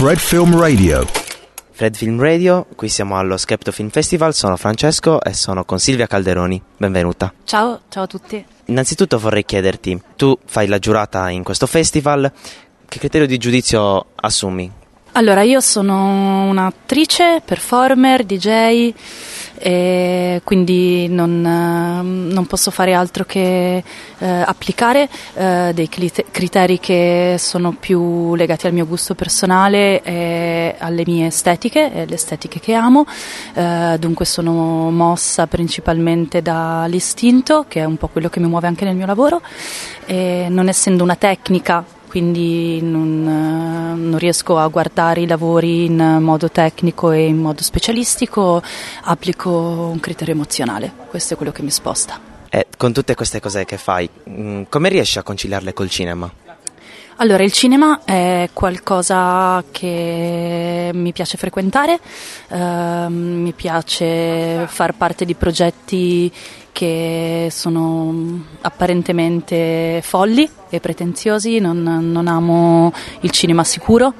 Fred Film Radio. Fred Film Radio, qui siamo allo Skepto Film Festival, sono Francesco e sono con Silvia Calderoni. Benvenuta. Ciao, ciao a tutti. Innanzitutto vorrei chiederti, tu fai la giurata in questo festival, che criterio di giudizio assumi? Allora, io sono un'attrice, performer, DJ e quindi non, eh, non, posso fare altro che eh, applicare eh, dei criteri che sono più legati al mio gusto personale e alle mie estetiche e le estetiche che amo. Eh, dunque sono mossa principalmente dall'istinto, che è un po' quello che mi muove anche nel mio lavoro, e non essendo una tecnica quindi non, eh, non, riesco a guardare i lavori in modo tecnico e in modo specialistico, applico un criterio emozionale, questo è quello che mi sposta. E con tutte queste cose che fai, mm, come riesci a conciliarle col cinema? Allora, il cinema è qualcosa che mi piace frequentare, eh, mi piace far parte di progetti che sono apparentemente folli e pretenziosi, non, non amo il cinema sicuro,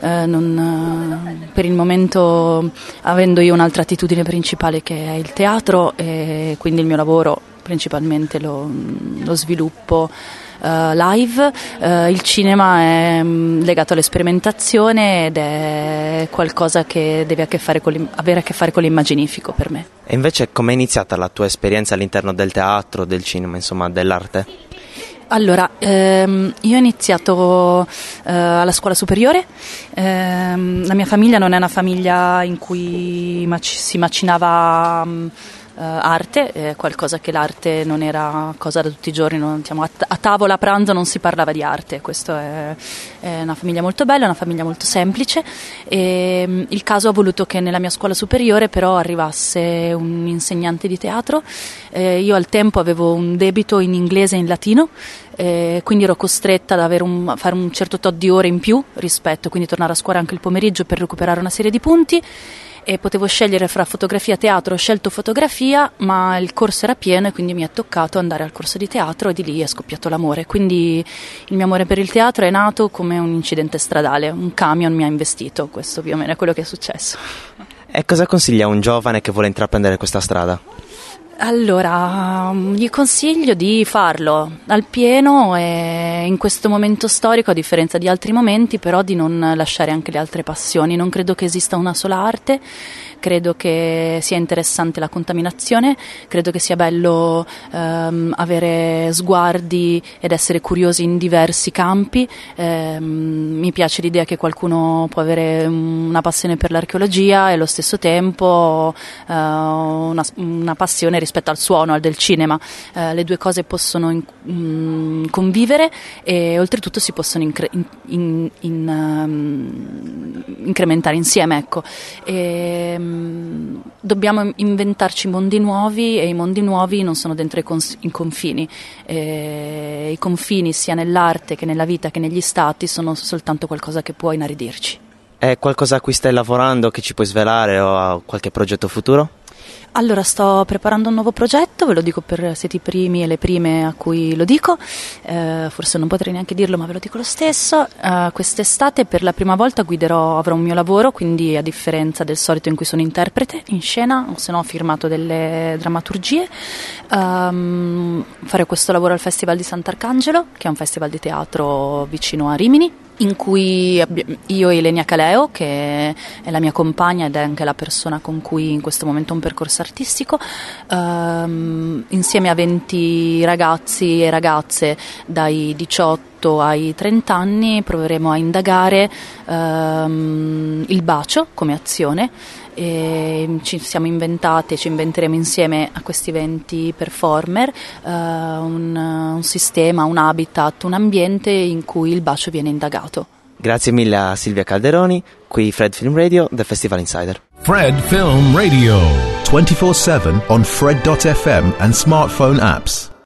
eh, non, per il momento avendo io un'altra attitudine principale che è il teatro e quindi il mio lavoro principalmente lo, lo sviluppo live. Uh, il cinema è um, legato all'esperimentazione ed è qualcosa che deve a avere a che fare con l'immaginifico per me. E invece com'è iniziata la tua esperienza all'interno del teatro, del cinema, insomma dell'arte? Allora, ehm, io ho iniziato eh, alla scuola superiore, ehm, la mia famiglia non è una famiglia in cui mac- si macinava... Um, uh, arte, è qualcosa che l'arte non era cosa da tutti i giorni, non, diciamo, a, t- a, tavola a pranzo non si parlava di arte, questa è, è, una famiglia molto bella, una famiglia molto semplice e um, il caso ha voluto che nella mia scuola superiore però arrivasse un insegnante di teatro, eh, io al tempo avevo un debito in inglese e in latino, eh, quindi ero costretta ad un, fare un certo tot di ore in più rispetto, quindi tornare a scuola anche il pomeriggio per recuperare una serie di punti e potevo scegliere fra fotografia e teatro, ho scelto fotografia, ma il corso era pieno e quindi mi è toccato andare al corso di teatro e di lì è scoppiato l'amore. Quindi il mio amore per il teatro è nato come un incidente stradale, un camion mi ha investito, questo più o meno è quello che è successo. E cosa consiglia a un giovane che vuole intraprendere questa strada? Allora, gli consiglio di farlo al pieno e in questo momento storico, a differenza di altri momenti, però di non lasciare anche le altre passioni. Non credo che esista una sola arte credo che sia interessante la contaminazione, credo che sia bello ehm, avere sguardi ed essere curiosi in diversi campi. Eh, mi piace l'idea che qualcuno può avere una passione per l'archeologia e allo stesso tempo eh, una, una, passione rispetto al suono, al del cinema. Eh, le due cose possono in, in, convivere e oltretutto si possono incre- in, um, incrementare insieme. Ecco. E, Ehm, dobbiamo inventarci mondi nuovi e i mondi nuovi non sono dentro i, cons- i confini. E I confini sia nell'arte che nella vita che negli stati sono soltanto qualcosa che può inaridirci. È qualcosa a cui stai lavorando che ci puoi svelare o a qualche progetto futuro? Allora, sto preparando un nuovo progetto, ve lo dico per siete i primi e le prime a cui lo dico, eh, forse non potrei neanche dirlo ma ve lo dico lo stesso, eh, quest'estate per la prima volta guiderò, avrò un mio lavoro, quindi a differenza del solito in cui sono interprete in scena, o se no ho firmato delle drammaturgie, um, farò questo lavoro al Festival di Sant'Arcangelo, che è un festival di teatro vicino a Rimini, in cui io e Elenia Caleo, che è la mia compagna ed è anche la persona con cui in questo momento ho un percorso artistico, ehm, insieme a 20 ragazzi e ragazze dai 18 ai 30 anni proveremo a indagare ehm, il bacio come azione e ci siamo inventate, ci inventeremo insieme a questi 20 performer uh, un, un sistema, un habitat, un ambiente in cui il bacio viene indagato. Grazie mille a Silvia Calderoni, qui Fred Film Radio del Festival Insider. Fred Film Radio 24/7 on fred.fm and smartphone apps.